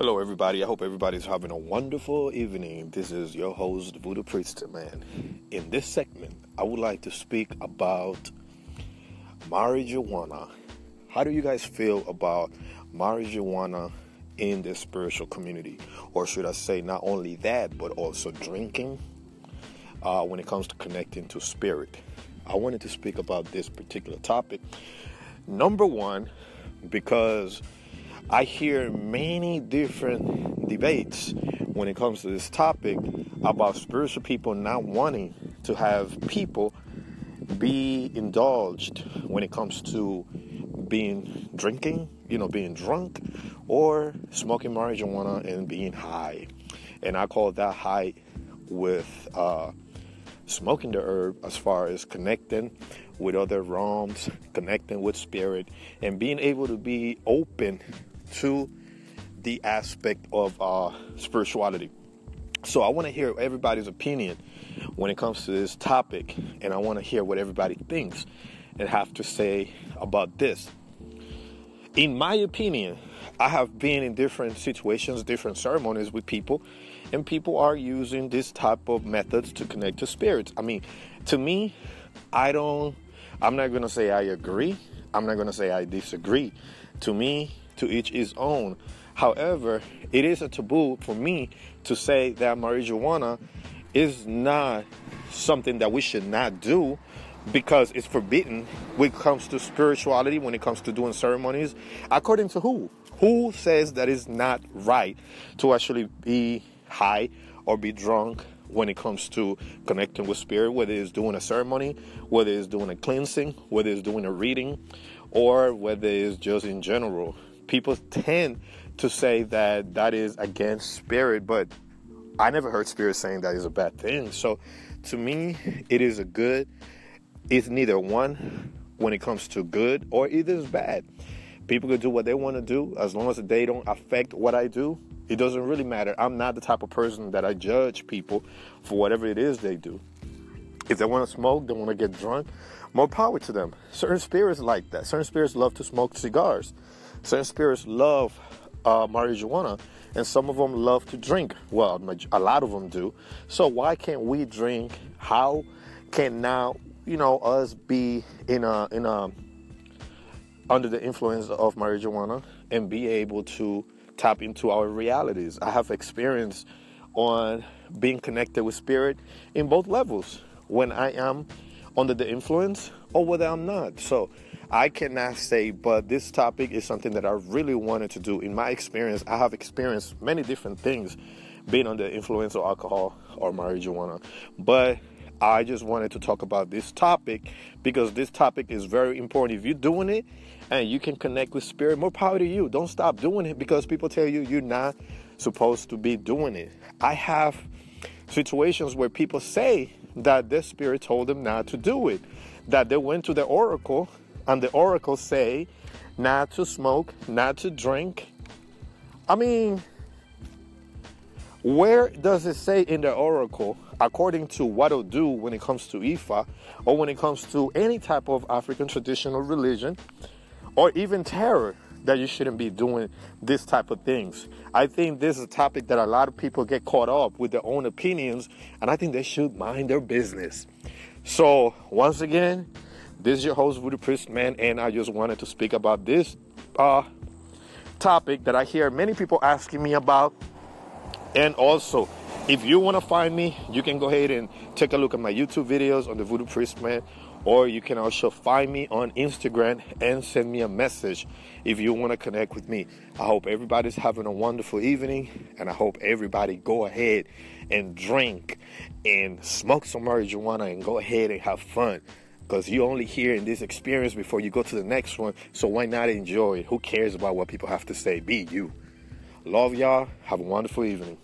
Hello, everybody. I hope everybody's having a wonderful evening. This is your host, Voodoo Priest Man. In this segment, I would like to speak about marijuana. How do you guys feel about marijuana in the spiritual community? Or should I say, not only that, but also drinking uh, when it comes to connecting to spirit? I wanted to speak about this particular topic. Number one, because I hear many different debates when it comes to this topic about spiritual people not wanting to have people be indulged when it comes to being drinking, you know, being drunk, or smoking marijuana and being high. And I call that high with uh, smoking the herb as far as connecting with other realms, connecting with spirit, and being able to be open to the aspect of uh, spirituality. So I want to hear everybody's opinion when it comes to this topic, and I want to hear what everybody thinks and have to say about this. In my opinion, I have been in different situations, different ceremonies with people, and people are using this type of methods to connect to spirits. I mean, to me, I don't, I'm not going to say I agree, I'm not going to say I disagree. To me, to each his own. However, it is a taboo for me to say that marijuana is not something that we should not do because it's forbidden when it comes to spirituality, when it comes to doing ceremonies. According to who? Who says that it's not right to actually be high or be drunk when it comes to connecting with spirit, whether it's doing a ceremony, whether it's doing a cleansing, whether it's doing a reading, or whether it's just in general people tend to say that that is against spirit, but I never heard spirit saying that is a bad thing. So to me, it is a good. It's neither one when it comes to good or either is bad. People can do what they want to do as long as they don't affect what I do. It doesn't really matter. I'm not the type of person that I judge people for whatever it is they do. If they want to smoke, they want to get drunk, more power to them. Certain spirits like that. Certain spirits love to smoke cigars. Certain spirits love uh, marijuana, and some of them love to drink. Well, a lot of them do. So why can't we drink? How can now you know us be in a in a under the influence of marijuana and be able to tap into our realities? I have experience on being connected with spirit in both levels when I am under the influence or whether I'm not. So I cannot say, but this topic is something that I really wanted to do. In my experience, I have experienced many different things being under influence of alcohol or marijuana. But I just wanted to talk about this topic because this topic is very important. If you're doing it and you can connect with spirit, more power to you. Don't stop doing it because people tell you you're not supposed to be doing it. I have situations where people say that their spirit told them not to do it, that they went to the oracle and the oracle say not to smoke, not to drink. I mean, where does it say in the oracle, according to what it'll do when it comes to Ifa, or when it comes to any type of African traditional religion, or even tarot, that you shouldn't be doing this type of things? I think this is a topic that a lot of people get caught up with their own opinions, and I think they should mind their business. So, once again, this is your host, Voodoo Priest Man, and I just wanted to speak about this uh, topic that I hear many people asking me about. And also, if you want to find me, you can go ahead and take a look at my YouTube videos on the Voodoo Priest Man, or you can also find me on Instagram and send me a message if you want to connect with me. I hope everybody's having a wonderful evening, and I hope everybody go ahead and drink and smoke some marijuana and go ahead and have fun because you only hear in this experience before you go to the next one. So why not enjoy it? Who cares about what people have to say? Be you. Love y'all. Have a wonderful evening.